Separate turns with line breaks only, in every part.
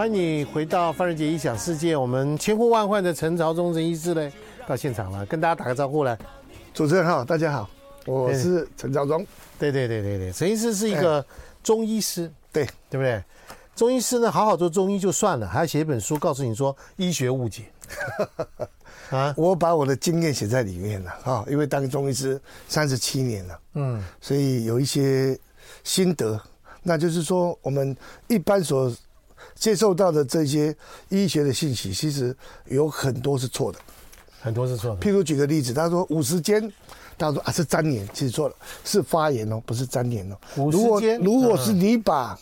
欢迎你回到范仁杰异想世界。我们千呼万唤的陈朝忠陈医师呢，到现场了，跟大家打个招呼来。
主持人好，大家好，我是陈朝忠。
对对对对对，陈医师是一个中医师，哎、
对
对不对？中医师呢，好好做中医就算了，还要写一本书告诉你说医学误解。
啊，我把我的经验写在里面了啊，因为当中医师三十七年了，嗯，所以有一些心得。那就是说，我们一般所接受到的这些医学的信息，其实有很多是错的，
很多是错的。
譬如举个例子，他说五十肩，他说啊是粘连，其实错了，是发炎哦，不是粘连哦。
五十肩，
如果是你把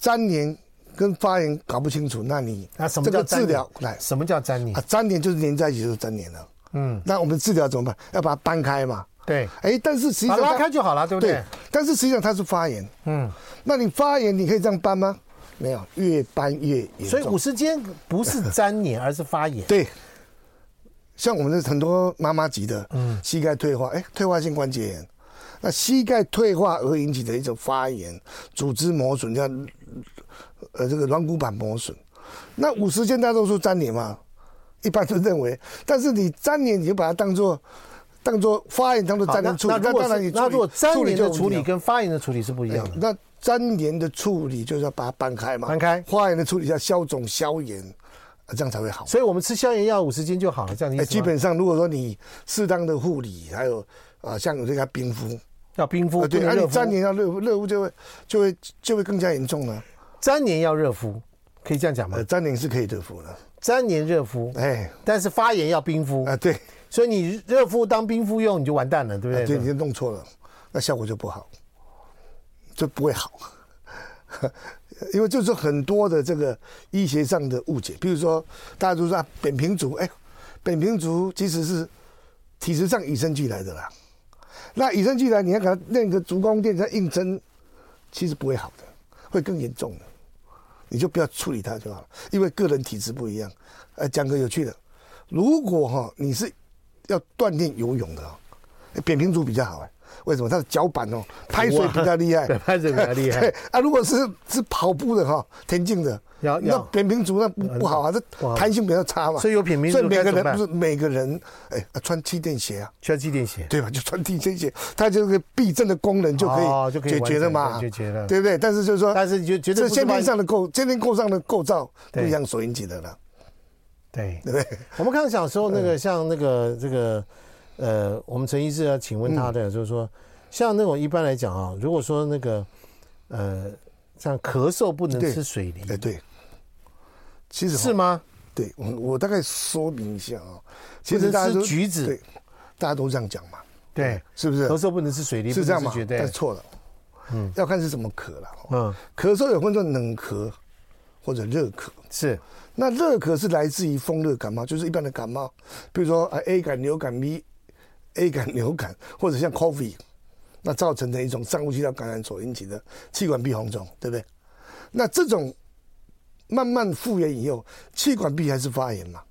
粘连跟发炎搞不清楚，那你
那什么叫
治疗？来，
什么叫粘连？
啊，粘连就是连在一起就是粘连了。嗯，那我们治疗怎么办？要把它搬开嘛。
对，
哎，但是实际上
拉开就好了，对不对？
对，但是实际上它是发炎，嗯，那你发炎你可以这样搬吗？没有，越搬越严重。
所以五十肩不是粘连，而是发炎。
对，像我们的很多妈妈级的，嗯，膝盖退化，哎，退化性关节炎，那膝盖退化而引起的一种发炎，组织磨损，叫呃这个软骨板磨损。那五十肩大多数粘连嘛，一般都认为，但是你粘连你就把它当做。当做发炎，当做粘连处理。那当然你，
那如果粘连的处理跟发炎的处理是不一样的。
那粘连的处理就是要把它搬开嘛，
搬开。
发炎的处理要消肿消炎，这样才会好。
所以我们吃消炎药五十斤就好了，这样你、欸、
基本上，如果说你适当的护理，还有啊，像有这个冰敷，
要冰敷，
对，而你粘连要热敷，热敷就会就会就会更加严重了。
粘连要热敷，可以这样讲吗？
粘连是可以热敷的，
粘连热敷，哎，但是发炎要冰敷
啊，对。
所以你热敷当冰敷用，你就完蛋了，对不对？
对，你就弄错了，那效果就不好，就不会好。因为就是很多的这个医学上的误解，比如说大家都说啊，扁平足，哎，扁平足其实是体质上与生俱来的啦。那与生俱来，你要给他练个足弓垫他硬撑，其实不会好的，会更严重的。你就不要处理它就好了，因为个人体质不一样。呃，讲个有趣的，如果哈你是。要锻炼游泳的，扁平足比较好哎，为什么？他的脚板哦，拍水比较厉害，
对，拍水比较厉害。
啊，如果是是跑步的哈，田径的，要要。扁平足那不不好啊，这弹性比较差嘛。
所以有扁平足，
所以每个人不是每个人哎，穿气垫鞋啊，
穿气垫鞋，
对吧？就穿气垫鞋，它这个避震的功能就可以解决了嘛，
解决了，
对不对？但是就是说，
但是你就觉得
这先天上的构先天构上的构造不一样所引起的了。
对。对，我们刚才讲说那个像那个这个，呃，我们陈医师要请问他的，就是说，像那种一般来讲啊，如果说那个，呃，像咳嗽不能吃水梨，
哎对，其实
是吗？
对，我我大概说明一下啊，
其实大家吃橘子，
对，大家都这样讲嘛，
对，
是不是？
咳嗽不能吃水梨
是这样吗？
但
是错了，嗯，要看是什么咳了，嗯，咳嗽有分作冷咳或者热咳，
是。
那热咳是来自于风热感冒，就是一般的感冒，比如说啊 A 感、流感、B A 感、流感，或者像 COVID，那造成的一种上呼吸道感染所引起的气管壁红肿，对不对？那这种慢慢复原以后，气管壁还是发炎嘛？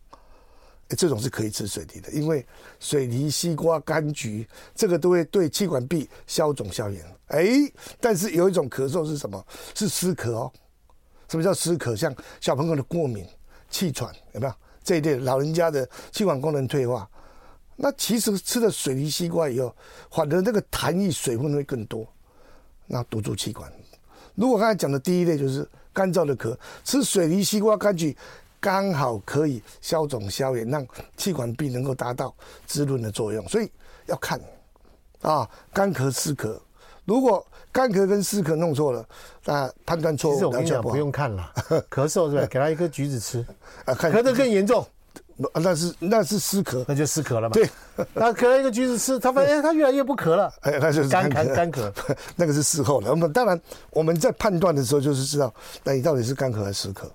哎，这种是可以吃水梨的，因为水梨、西瓜、柑橘这个都会对气管壁消肿消炎。哎，但是有一种咳嗽是什么？是湿咳哦。什么叫湿咳？像小朋友的过敏、气喘，有没有这一类？老人家的气管功能退化，那其实吃了水梨、西瓜以后，反而那个痰液水分会更多，那堵住气管。如果刚才讲的第一类就是干燥的咳，吃水梨、西瓜、柑橘，刚好可以消肿消炎，让气管壁能够达到滋润的作用。所以要看啊，干咳、湿咳。如果干咳跟湿咳弄错了，那判断错误。
其实我跟你讲，不用看了，咳嗽是吧？给他一颗橘子吃，啊，咳得更严重，
那是那是湿咳，
那就湿咳了嘛。
对，
他给了一个橘子吃，他发现哎，他越来越不咳了，哎，
那就是干
干干咳，
那个是事后了。我们当然我们在判断的时候就是知道，那你到底是干咳还是湿咳？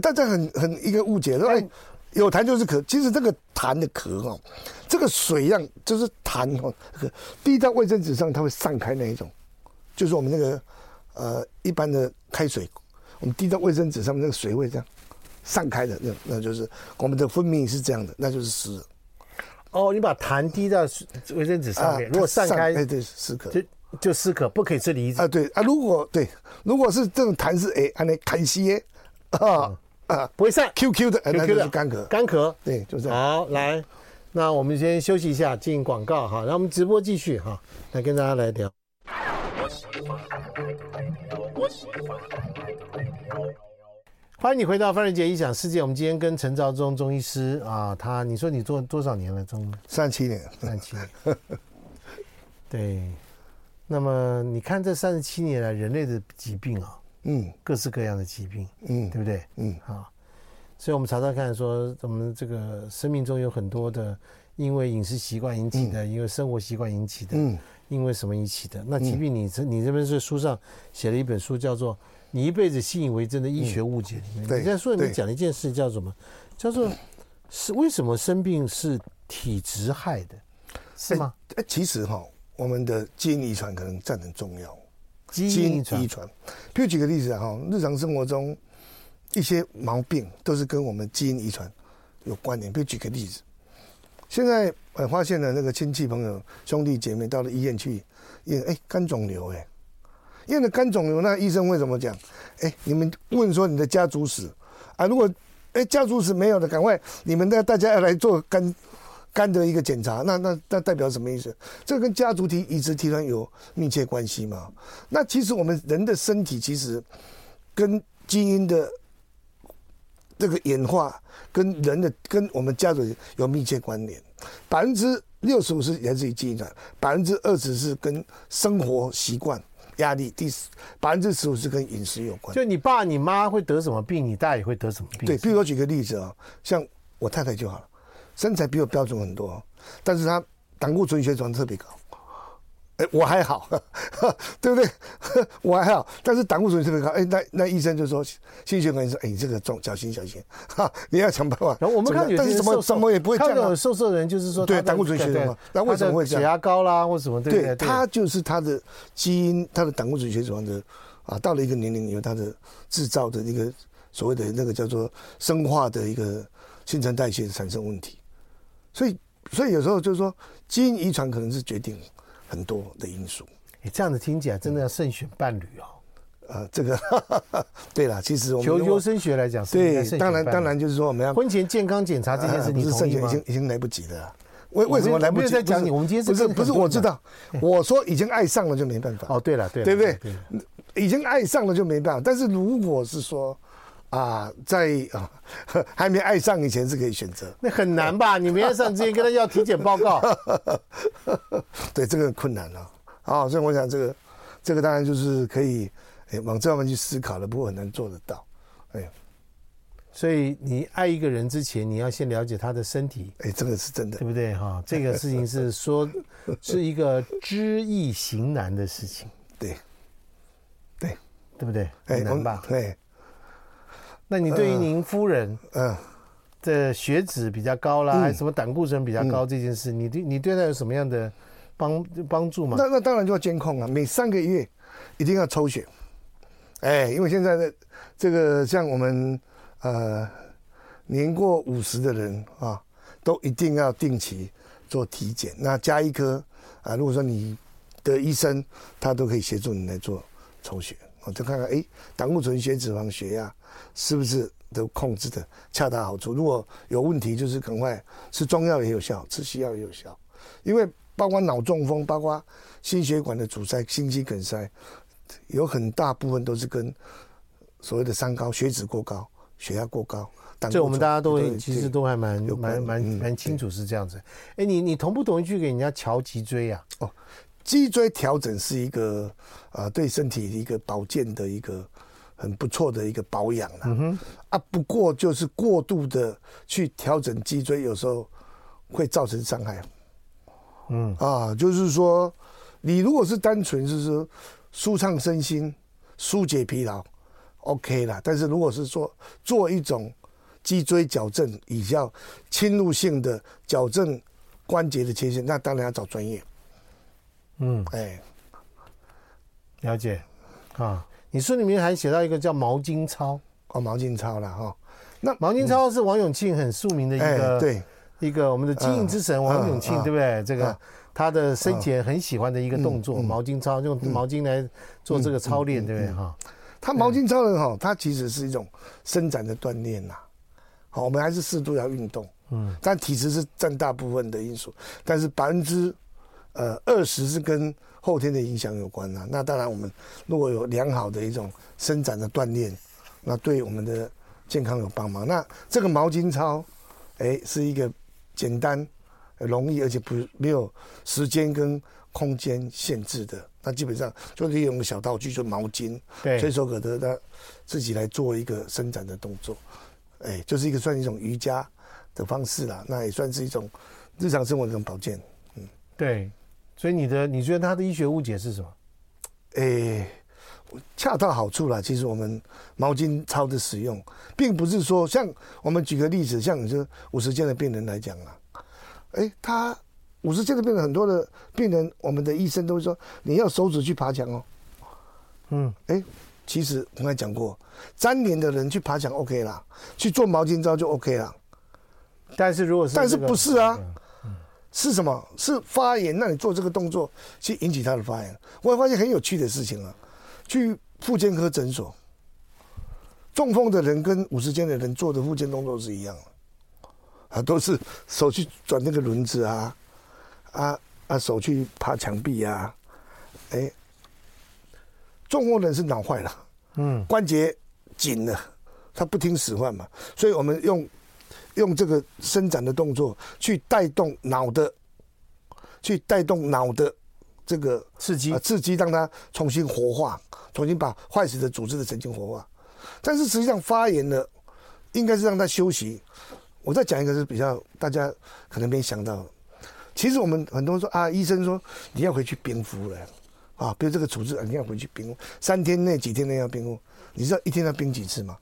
大家很很一个误解，说哎。有痰就是咳，其实这个痰的咳哦，这个水样就是痰哈，滴到卫生纸上它会散开那一种，就是我们那个呃一般的开水，我们滴到卫生纸上面那个水会这样散开的，那那就是我们的分泌是这样的，那就是湿。
哦，你把痰滴到卫生纸上面，如果散开，
哎对，湿咳。
就就湿可不可以吃梨子
啊。对啊，如果对，如果是这种痰是哎，按那坎西耶啊啊，
不会散
，Q Q 的，那就是干咳，
干咳，
对，就这样。
好，来，那我们先休息一下，进广告哈，然后我们直播继续哈，来跟大家来聊。欢迎你回到范瑞杰异想世界。我们今天跟陈兆忠中医师啊，他你说你做多少年了？中
三十七年，
三十七年。对，那么你看这三十七年来人类的疾病啊，嗯，各式各样的疾病，嗯，对不对？嗯，好，所以我们常常看说，我们这个生命中有很多的，因为饮食习惯引起的，因为生活习惯引起的，嗯，因为什么引起的？那疾病，你这你这边是书上写了一本书，叫做。你一辈子信以为真的医学误解里面，嗯、你在书里面讲了一件事，叫什么？叫做是为什么生病是体质害的，是吗？
哎、欸，其实哈，我们的基因遗传可能占很重要。
基因遗传，
譬如举个例子啊，哈，日常生活中一些毛病都是跟我们基因遗传有关联。比如举个例子，现在我发现了那个亲戚朋友兄弟姐妹到了医院去验，哎、欸，肝肿瘤、欸，哎。因为肝肿瘤，那医生会怎么讲？哎，你们问说你的家族史啊，如果哎家族史没有的，赶快你们的大家要来做肝肝的一个检查，那那那代表什么意思？这跟家族体遗传体团有密切关系嘛？那其实我们人的身体其实跟基因的这个演化，跟人的跟我们家族有密切关联，百分之六十五是来自于基因的，百分之二十是跟生活习惯。压力第百分之十五是跟饮食有关，
就你爸你妈会得什么病，你大概也会得什么病。
对，比如我举个例子啊，像我太太就好了，身材比我标准很多，但是她胆固醇血糖特别高。哎，我还好，对不对？我还好，但是胆固醇特别高。哎，那那医生就说，心血管说，哎，你这个重，小心小心，哈，你要想办法。
然后我们看但是什么
什么也不会这样。
看瘦瘦的人就是说，
对胆固醇血脂嘛，那为什么会这样？
血压高啦，或什么？对，
他就是他的基因，他的胆固醇血脂的啊，到了一个年龄以后，他的制造的一个所谓的那个叫做生化的一个新陈代谢产生问题。所以，所以有时候就是说，基因遗传可能是决定。很多的因素，
你这样子听起来真的要慎选伴侣哦。
呃，这个 对了，其实我们
求优生学来讲，
对，当然当然就是说我们要
婚前健康检查这件事，你同意吗？
已经已经来不及了。为为什么来不及？
在讲你，我们今天
不是不是我知道，我说已经爱上了就没办法。
哦，对了对，
对不对？已经爱上了就没办法。但是如果是说。啊，在啊还没爱上以前是可以选择，
那很难吧？你没爱上之前跟他要体检报告，
对，这个很困难了啊。所以我想这个这个当然就是可以哎往这方面去思考了，不过很难做得到。哎，
所以你爱一个人之前，你要先了解他的身体。
哎，这个是真的，
对不对？哈，这个事情是 说是一个知易行难的事情。
对，对，
对不对？很难吧？
对。
那你对于您夫人，嗯，的血脂比较高啦，还是什么胆固醇比较高这件事，你对你对她有什么样的帮帮助吗？
那那当然就要监控啊，每三个月一定要抽血，哎，因为现在的这个像我们呃年过五十的人啊，都一定要定期做体检。那加一科啊，如果说你的医生他都可以协助你来做抽血，我就看看哎，胆固醇、血脂肪、血压。是不是都控制的恰到好处？如果有问题，就是赶快吃中药也有效，吃西药也有效。因为包括脑中风，包括心血管的阻塞、心肌梗塞，有很大部分都是跟所谓的三高：血脂过高、血压过高。
这我们大家都其实都还蛮蛮蛮蛮清楚是这样子。哎，你你同不同意去给人家调脊椎呀？
哦，脊椎调整是一个啊，对身体一个保健的一个。很不错的一个保养了，啊，不过就是过度的去调整脊椎，有时候会造成伤害。嗯，啊，就是说，你如果是单纯是说舒畅身心、疏解疲劳，OK 啦。但是如果是说做一种脊椎矫正，以较侵入性的矫正关节的缺陷，那当然要找专业。嗯，哎，
了解，啊。你书里面还写到一个叫毛巾操
哦，毛巾操了哈。
那毛巾操是王永庆很著名的一个，
对，
一个我们的经营之神王永庆，对不对？这个他的生前很喜欢的一个动作，毛巾操，用毛巾来做这个操练，对不对哈？
他毛巾操人哈，他其实是一种伸展的锻炼呐。好，我们还是适度要运动，嗯，但体质是占大部分的因素，但是百分之呃二十是跟后天的影响有关呐。那当然，我们如果有良好的一种伸展的锻炼，那对我们的健康有帮忙。那这个毛巾操，哎，是一个简单。容易，而且不没有时间跟空间限制的，那基本上就利用个小道具，就毛巾，对，随手可得的，自己来做一个伸展的动作，哎，就是一个算一种瑜伽的方式啦，那也算是一种日常生活的一种保健，嗯，
对，所以你的你觉得他的医学误解是什么？
哎，恰到好处啦。其实我们毛巾操的使用，并不是说像我们举个例子，像你说五十肩的病人来讲啊。哎，他五十肩的病人，很多的病人，我们的医生都会说，你要手指去爬墙哦。嗯，哎，其实我刚才讲过，粘连的人去爬墙 OK 啦，去做毛巾操就 OK 啦。
但是如果是、
这个，但是不是啊？嗯、是什么？是发炎？那你做这个动作去引起他的发炎？我会发现很有趣的事情啊，去复健科诊所，中风的人跟五十肩的人做的复健动作是一样的。啊，都是手去转那个轮子啊，啊啊，手去爬墙壁啊，哎、欸，中风人是脑坏了，嗯，关节紧了，他不听使唤嘛，所以我们用用这个伸展的动作去带动脑的，去带动脑的这个
刺激，
刺激让它重新活化，重新把坏死的组织的神经活化，但是实际上发炎了，应该是让它休息。我再讲一个是比较大家可能没想到，其实我们很多人说啊，医生说你要回去冰敷了，啊，比如这个处置你要回去冰敷，三天内几天内要冰敷，你知道一天要冰几次吗？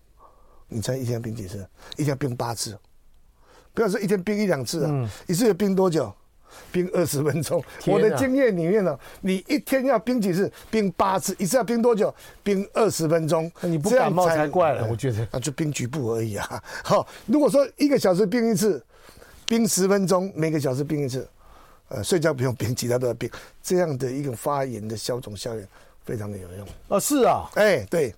你猜一天要冰几次？一天要冰八次，不要说一天冰一两次啊，嗯、一次要冰多久？冰二十分钟，我的经验里面呢，你一天要冰几次？冰八次，一次要冰多久？冰二十分钟。
你不感冒才怪了，我觉得。
那就冰局部而已啊。好，如果说一个小时冰一次，冰十分钟，每个小时冰一次，呃，睡觉不用冰，其他都要冰，这样的一个发炎的消肿效应非常的有用。
啊，是啊，
哎，对。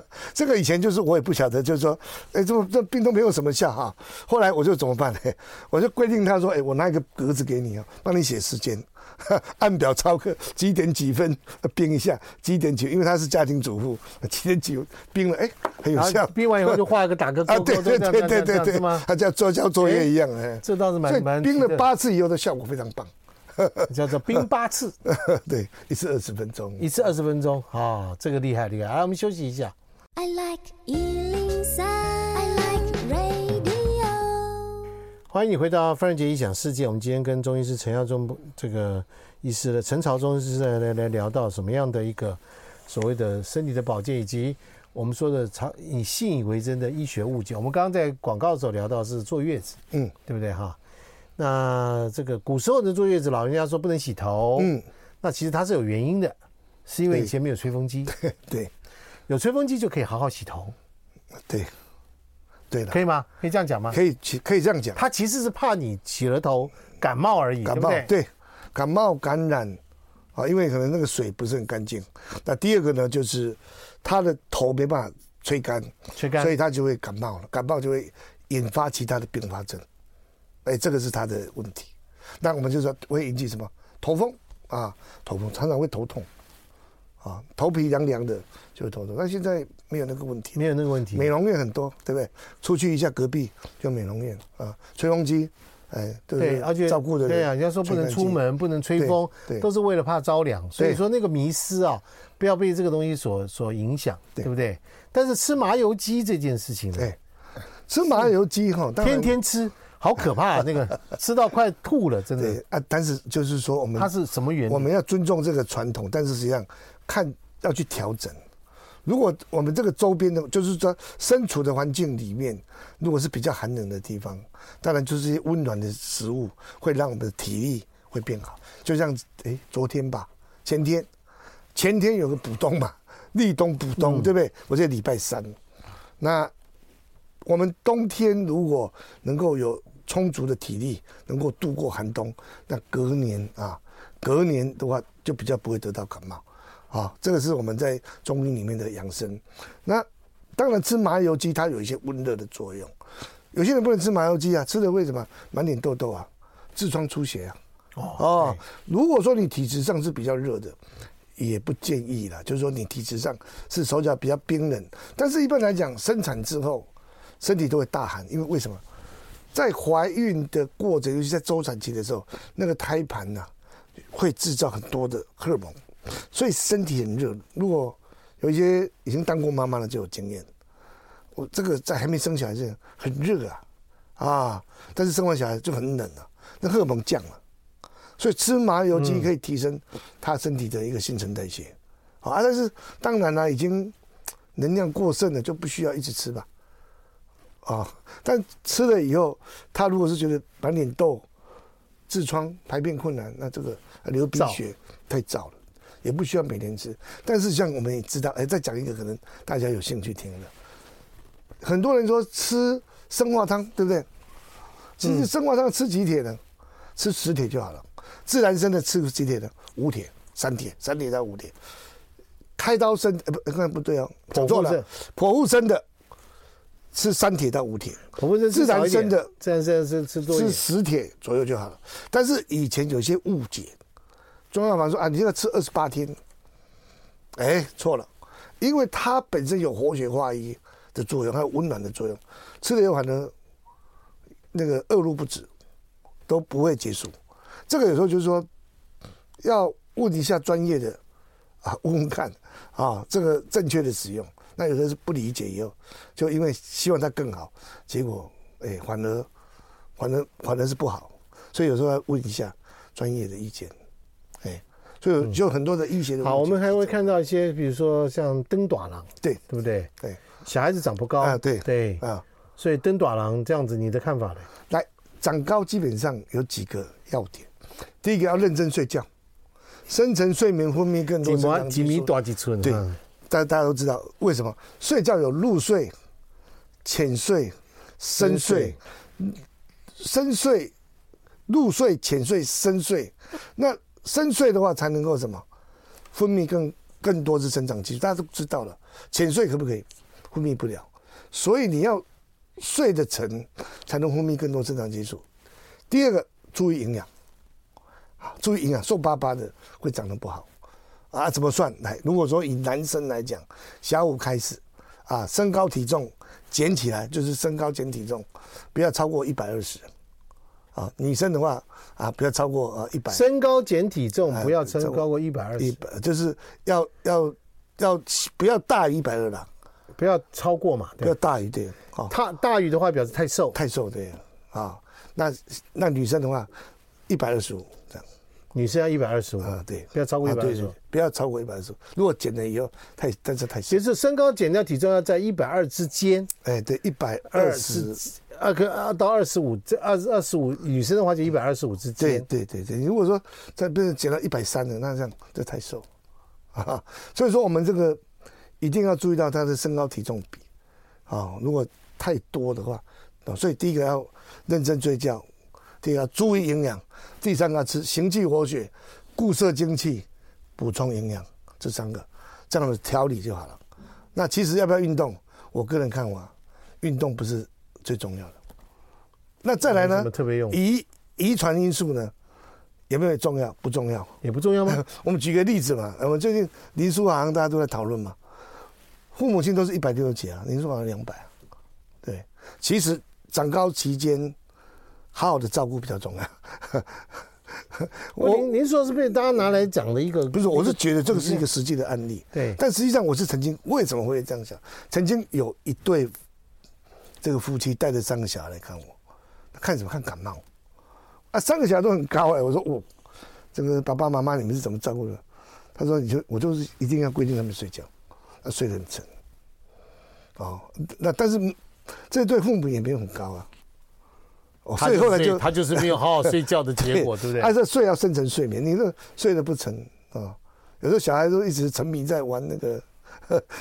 这个以前就是我也不晓得，就是说，哎，这这病都没有什么效哈。后来我就怎么办呢？我就规定他说，哎，我拿一个格子给你啊，帮你写时间，按表操课，几点几分冰一下，几点几，因为他是家庭主妇，几点几冰了，哎，很有效。
冰完以后就画一个打个勾勾，
对对对对对对，他叫做交作业一样，哎，
这倒是蛮蛮。
冰了八次以后的效果非常棒，
叫做冰八次，
对，一次二十分钟，
一次二十分钟，啊，这个厉害厉害，来，我们休息一下。I like 103, I like radio。欢迎你回到范仁杰异想世界。我们今天跟中医师陈耀忠这个医师的陈朝忠医师来来来聊到什么样的一个所谓的身体的保健，以及我们说的常以信以为真的医学误解。我们刚刚在广告的时候聊到是坐月子，嗯，对不对哈？那这个古时候的坐月子，老人家说不能洗头，嗯，那其实它是有原因的，是因为以前没有吹风机，
对。对
有吹风机就可以好好洗头，
对，对的，
可以吗？可以这样讲吗？
可以，可以这样讲。
他其实是怕你洗了头感冒而已，
感冒，对，对，感冒感染啊，因为可能那个水不是很干净。那第二个呢，就是他的头没办法吹干，
吹干，
所以他就会感冒了，感冒就会引发其他的并发症。哎，这个是他的问题。那我们就说会引起什么？头风啊，头风常常会头痛。啊，头皮凉凉的就会头痛，但现在没有那个问题，
没有那个问题。
美容院很多，对不对？出去一下隔壁就美容院啊，吹风机，哎，对，对，
而且照顾的人对啊，人家说不能出门，不能吹风，对，都是为了怕着凉。所以说那个迷失啊，不要被这个东西所所影响，对不对？但是吃麻油鸡这件事情呢，
对，吃麻油鸡哈，
天天吃。好可怕啊！那个 吃到快吐了，真的。
对啊，但是就是说，我们
它是什么原因？
我们要尊重这个传统，但是实际上看要去调整。如果我们这个周边的，就是说身处的环境里面，如果是比较寒冷的地方，当然就是一些温暖的食物会让我们的体力会变好。就像哎，昨天吧，前天，前天有个补冬嘛，立冬补冬，对不对？我这礼拜三，那我们冬天如果能够有充足的体力，能够度过寒冬，那隔年啊，隔年的话就比较不会得到感冒，啊，这个是我们在中医里面的养生。那当然吃麻油鸡它有一些温热的作用，有些人不能吃麻油鸡啊，吃的为什么满脸痘痘啊，痔疮出血啊？哦，如果说你体质上是比较热的，也不建议啦，就是说你体质上是手脚比较冰冷，但是一般来讲，生产之后身体都会大寒，因为为什么？在怀孕的过程，尤其在周产期的时候，那个胎盘呐，会制造很多的荷尔蒙，所以身体很热。如果有一些已经当过妈妈的就有经验，我这个在还没生小孩之前很热啊，啊，但是生完小孩就很冷了，那荷尔蒙降了，所以吃麻油鸡可以提升他身体的一个新陈代谢，啊，但是当然了，已经能量过剩了，就不需要一直吃吧。啊、哦，但吃了以后，他如果是觉得满脸痘、痔疮、排便困难，那这个流鼻血太燥了，也不需要每天吃。但是像我们也知道，哎，再讲一个可能大家有兴趣听的，很多人说吃生化汤，对不对？其实生化汤吃几铁呢？吃十铁就好了。自然生的吃几铁呢？五铁、三铁、三铁到五铁。开刀生，呃不，刚才不对哦，讲错了。剖腹生的。吃三铁到五铁，剖腹生自然生的
自然生是吃多
吃十铁左右就好了。但是以前有些误解，中药房说啊，你现在吃二十八天，哎，错了，因为它本身有活血化瘀的作用，还有温暖的作用，吃了以后反正那个恶露不止，都不会结束。这个有时候就是说要问一下专业的啊，问问看啊，这个正确的使用。那有的是不理解以后，就因为希望它更好，结果哎，反而反而反而是不好，所以有时候要问一下专业的意见，所以就很多的医学的、嗯。
好，我们还会看到一些，比如说像登大人，
对。
对不对？
对，
小孩子长不高
啊，对。
对。啊，所以登大人这样子，你的看法呢？
来，长高基本上有几个要点，第一个要认真睡觉，深层睡眠分泌更多生长激素，对。大大家都知道为什么？睡觉有入睡、浅睡、深睡、深睡、入睡、浅睡、深睡。那深睡的话才能够什么分泌更更多的生长激素，大家都知道了。浅睡可不可以？分泌不了，所以你要睡得沉，才能分泌更多生长激素。第二个，注意营养，注意营养，瘦巴巴的会长得不好。啊，怎么算？来，如果说以男生来讲，小五开始，啊，身高体重减起来就是身高减体重，不要超过一百二十，啊，女生的话啊，不要超过呃一百。
身高减体重不要超过一百二十，
就是要要要不要大于一百二了，
不要超过嘛，
不要大于对，
啊，他大于的话表示太瘦，
太瘦对，啊，那那女生的话一百二十五这样。
女生要一百二十五
啊，对，
不要超过一百二十五，
不要超过一百二十五。如果减了以后太，但是太小。
其实身高减掉体重要在一百二之间。
哎，对，一百二十
二个二到二十五，这二二十五女生的话就一百二十五之间。
对对对对，如果说再变成减到一百三了，那这样这太瘦啊。所以说我们这个一定要注意到他的身高体重比啊。如果太多的话啊，所以第一个要认真睡觉。第二个要注意营养，第三个要吃行气活血、固摄精气、补充营养，这三个这样的调理就好了。那其实要不要运动？我个人看法，运动不是最重要的。那再来呢？
特别用
遗遗传因素呢？有没有重要？不重要，
也不重要吗？
我们举个例子嘛，我们最近林书豪大家都在讨论嘛，父母亲都是一百六十几啊，林书豪两百啊，对，其实长高期间。好好的照顾比较重要。
我您您说是被大家拿来讲的一个，
不是，我是觉得这个是一个实际的案例。
对，
但实际上我是曾经为什么会这样想？曾经有一对这个夫妻带着三个小孩来看我，看什么？看感冒啊，三个小孩都很高哎、欸。我说我这个爸爸妈妈你们是怎么照顾的？他说你就我就是一定要规定他们睡觉，啊睡得很沉。哦，那但是这对父母也没有很高啊。
哦所以后来就他就是没有好好睡觉的结果，对不对？
他是睡要深层睡眠，你这睡得不沉啊。有时候小孩都一直沉迷在玩那个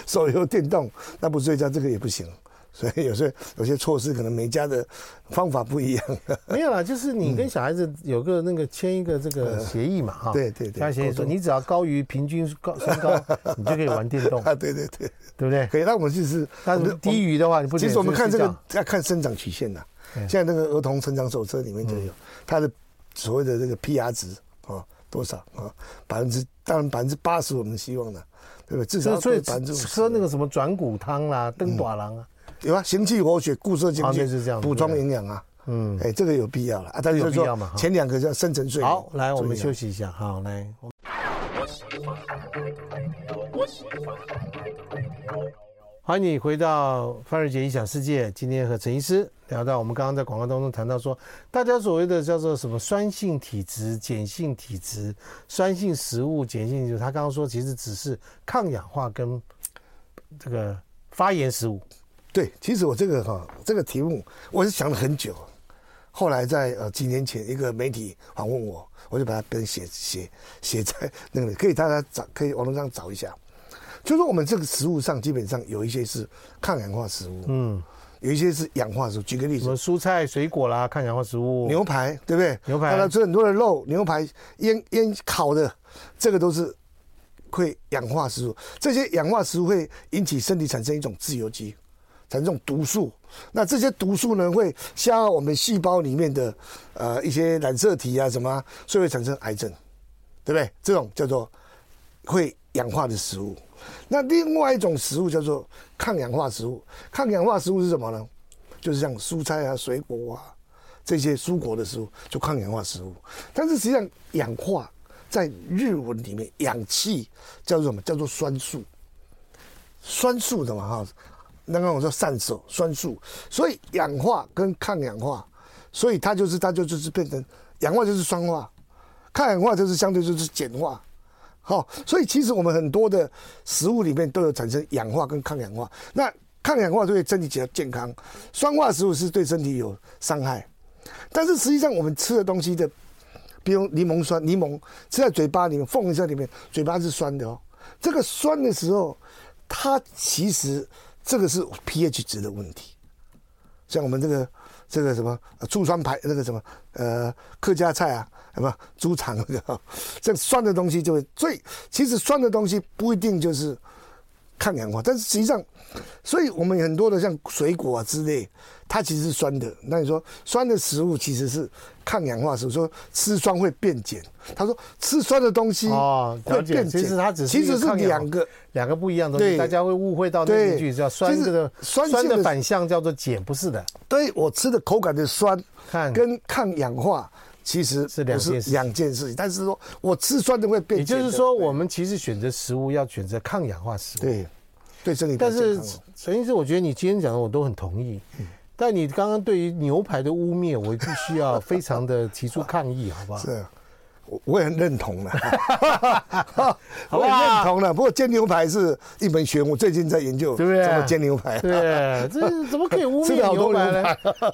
手游电动，那不睡觉这个也不行所以有时候有些措施可能每家的方法不一样。
没有啦，就是你跟小孩子有个那个签一个这个协议嘛，哈、嗯。
对对对。
签协议说，你只要高于平均高身高，你就可以玩电动。
啊，对对对，
对不对？
可以。那我们就是，
但是低于的话，你不。
其实我们看这个要看生长曲线的。现在那个儿童成长手册里面就有它的所谓的这个 PR 值啊，多少啊？百分之当然百分之八十我们希望的，对不对？至少
所以喝那个什么转骨汤啦、灯短郎啊。
有啊，行气活血、固摄精气，是这样补充营养啊。嗯，哎，这个有必要了啊。但是说前两个叫深层睡眠。
好，来，我们休息一下。好，来。欢迎你回到范瑞杰异想世界。今天和陈医师聊到，我们刚刚在广告当中谈到说，大家所谓的叫做什么酸性体质、碱性体质、酸性食物、碱性就是，他刚刚说其实只是抗氧化跟这个发炎食物。
对，其实我这个哈这个题目我是想了很久，后来在呃几年前一个媒体访问我，我就把它跟写写写在那个可以大家找可以网络上找一下，就是说我们这个食物上基本上有一些是抗氧化食物，嗯，有一些是氧化食物。举个例子，
什么蔬菜水果啦，抗氧化食物，
牛排对不对？
牛排，
它吃很多的肉，牛排腌腌烤的，这个都是会氧化食物。这些氧化食物会引起身体产生一种自由基。产生毒素，那这些毒素呢，会消耗我们细胞里面的呃一些染色体啊什么，所以会产生癌症，对不对？这种叫做会氧化的食物。那另外一种食物叫做抗氧化食物。抗氧化食物是什么呢？就是像蔬菜啊、水果啊这些蔬果的食物，就抗氧化食物。但是实际上氧化在日文里面，氧气叫做什么？叫做酸素。酸素的嘛哈。刚刚我说散手酸素，所以氧化跟抗氧化，所以它就是它就就是变成氧化就是酸化，抗氧化就是相对就是碱化，好，所以其实我们很多的食物里面都有产生氧化跟抗氧化。那抗氧化对身体比较健康，酸化食物是对身体有伤害。但是实际上我们吃的东西的，比如柠檬酸，柠檬吃在嘴巴里面，缝一下里面，嘴巴是酸的哦。这个酸的时候，它其实。这个是 pH 值的问题，像我们这个这个什么醋酸排那个什么呃客家菜啊，什么猪肠这个，酸的东西就会，最其实酸的东西不一定就是抗氧化，但是实际上，所以我们很多的像水果啊之类。它其实是酸的，那你说酸的食物其实是抗氧化食物，说吃酸会变碱。他说吃酸的东西啊会变碱，其实它只是其实是两个
两个不一样的东西，大家会误会到那一句叫酸这个酸的反向叫做碱，不是的。
对，我吃的口感的酸，看跟抗氧化其实是两件两件事情。但是说我吃酸的会变，
也就是说我们其实选择食物要选择抗氧化食物。
对，对这个。
但是陈医师，我觉得你今天讲的我都很同意。嗯但你刚刚对于牛排的污蔑，我必须要非常的提出抗议，好不好？
是，我我也很认同了，我也认同了。不过煎牛排是一门学问，我最近在研究？怎么煎牛排？
对，这怎么可以污蔑 牛排呢？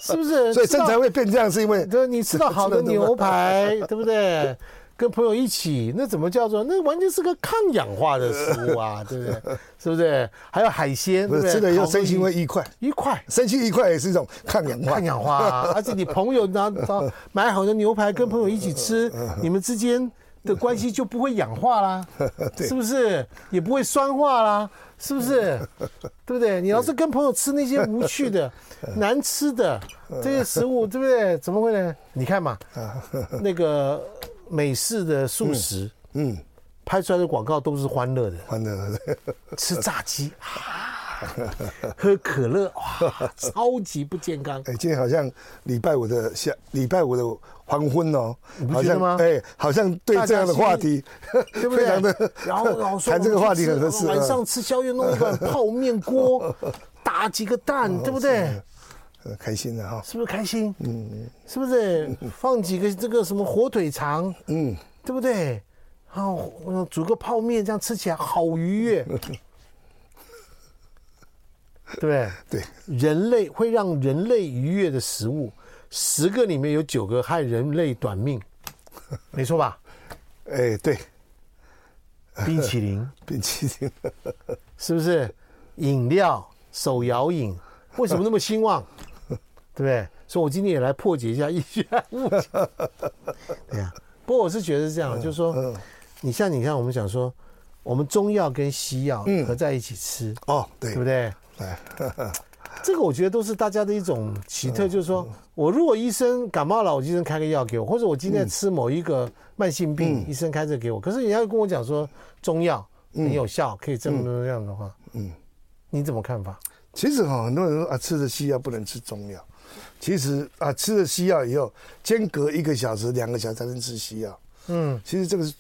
是不是？
所以身材会变这样，是因为
对，你吃到好的牛排，对不对？跟朋友一起，那怎么叫做？那完全是个抗氧化的食物啊，对不对？是不是？还有海鲜，对不对？
吃的又身心会愉快，
愉快，
身心愉快也是一种抗氧化。
抗氧化啊！而且你朋友拿到买好的牛排，跟朋友一起吃，你们之间的关系就不会氧化啦，是不是？也不会酸化啦，是不是？对不对？你要是跟朋友吃那些无趣的、难吃的这些食物，对不对？怎么会呢？你看嘛，那个。美式的素食，嗯，嗯，拍出来的广告都是欢乐的，
欢乐的，
吃炸鸡啊，喝可乐哇，超级不健康。
哎，今天好像礼拜五的下，礼拜五的黄昏哦，
你不觉得吗？
哎，好像对这样的话题，
对不对？然后然后说
谈这个话题很合适。
晚上吃宵夜弄一碗泡面锅，打几个蛋，对不对？
开心的哈，
是不是开心？嗯，是不是放几个这个什么火腿肠？嗯，对不对？好，煮个泡面，这样吃起来好愉悦，对
对，
人类会让人类愉悦的食物，十个里面有九个害人类短命，没错吧？
哎，对，
冰淇淋，
冰淇淋，
是不是？饮料，手摇饮。为什么那么兴旺？对不对？所以我今天也来破解一下医学误解。对呀，不过我是觉得是这样，就是说，你像你看，我们讲说，我们中药跟西药合在一起吃，
哦，对，
对不对？对，这个我觉得都是大家的一种奇特，就是说我如果医生感冒了，我医生开个药给我，或者我今天吃某一个慢性病，医生开这个给我，可是人家跟我讲说中药很有效，可以这么这样的话，嗯，你怎么看法？
其实哈，很多人说啊，吃的西药不能吃中药。其实啊，吃了西药以后，间隔一个小时、两个小时才能吃西药。嗯，其实这个是，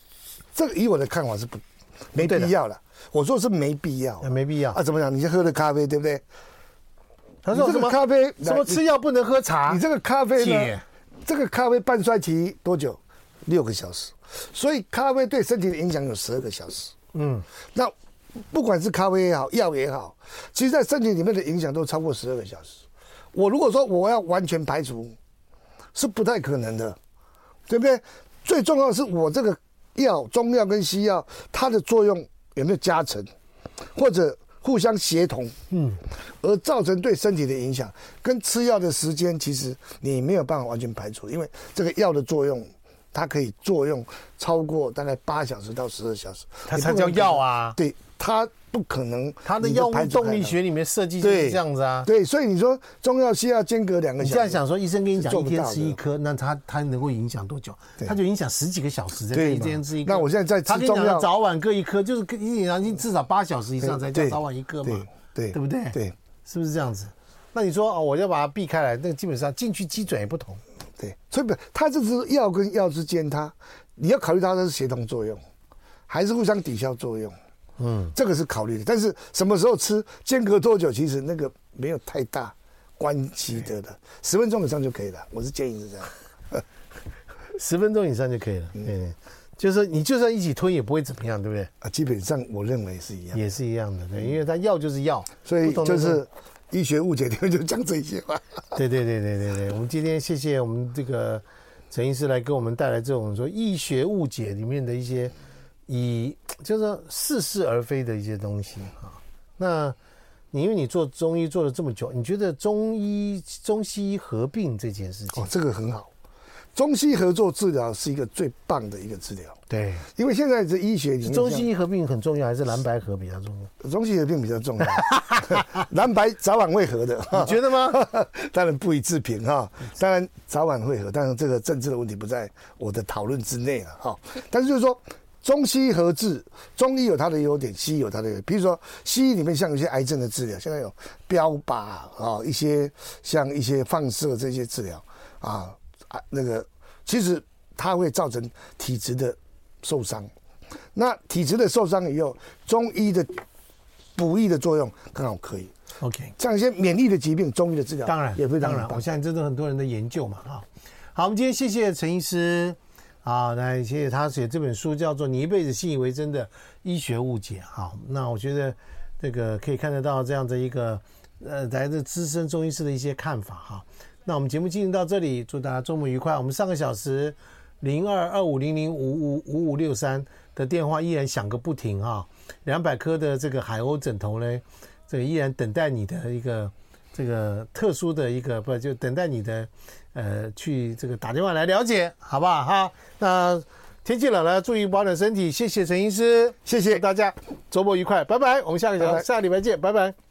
这个以我的看法是不没必要了。我说是没必要，
没必要啊？
怎么讲？你先喝的咖啡，对不对？
他说什么咖啡？什么吃药不能喝茶？
你这个咖啡呢？这个咖啡半衰期多久？六个小时。所以咖啡对身体的影响有十二个小时。嗯，那不管是咖啡也好，药也好，其实在身体里面的影响都超过十二个小时。我如果说我要完全排除，是不太可能的，对不对？最重要的是我这个药，中药跟西药，它的作用有没有加成，或者互相协同，嗯，而造成对身体的影响，跟吃药的时间，其实你没有办法完全排除，因为这个药的作用，它可以作用超过大概八小时到十二小时，
它才叫药啊，
对它。不可能，
它的药物动力学里面设计就是这样子啊。
对，所以你说中药西药间隔两个小时，
你这样想说，医生跟你讲一天吃一颗，那他他能够影响多久？他就影响十几个小时，在一天吃一颗。
那我现在在吃中药，
早晚各一颗，就是一天你至少八小时以上才叫早晚一颗嘛。
对，
对不对？对，是不是这样子？那你说哦，我要把它避开来，那个基本上进去基准也不同。
对，所以不，它这是药跟药之间，它你要考虑它的是协同作用，还是互相抵消作用？嗯，这个是考虑的，但是什么时候吃，间隔多久，其实那个没有太大关系的了，十分钟以上就可以了。我是建议是这样，
十分钟以上就可以了。嗯，就是说你就算一起吞也不会怎么样，对不对？
啊，基本上我认为是一样，
也是一样的，对，因为它药就是药，
所以就是医学误解里面就讲这些话。
对对对对对对，我们今天谢谢我们这个陈医师来给我们带来这种说医学误解里面的一些。以就是似是而非的一些东西啊，那你因为你做中医做了这么久，你觉得中医中西医合并这件事情
哦，这个很好，中西合作治疗是一个最棒的一个治疗。
对，
因为现在这医学里面，
中西医合并很重要，还是蓝白合比较重要？
中西合并比较重要，蓝白早晚会合的，
你觉得吗？
当然不予置评哈，当然早晚会合，但是这个政治的问题不在我的讨论之内了哈。但是就是说。中西合治，中医有它的优点，西医有它的优点。比如说，西医里面像有些癌症的治疗，现在有标靶啊，一些像一些放射这些治疗啊啊，那个其实它会造成体质的受伤。那体质的受伤以后，中医的补益的作用刚好可以。
OK，
像一些免疫的疾病，中医的治疗
当然也非常当然。我相信这是很多人的研究嘛啊。好，我们今天谢谢陈医师。好，来谢谢他写这本书，叫做《你一辈子信以为真的医学误解》。好，那我觉得这个可以看得到这样的一个呃来自资深中医师的一些看法哈。那我们节目进行到这里，祝大家周末愉快。我们上个小时零二二五零零五五五五六三的电话依然响个不停哈，两百颗的这个海鸥枕头呢，这个依然等待你的一个这个特殊的一个不就等待你的。呃，去这个打电话来了解，好不好哈？那天气冷了，注意保暖身体。谢谢陈医师，谢谢大家，周末愉快，拜拜。我们下个小时，下个礼拜见，拜拜。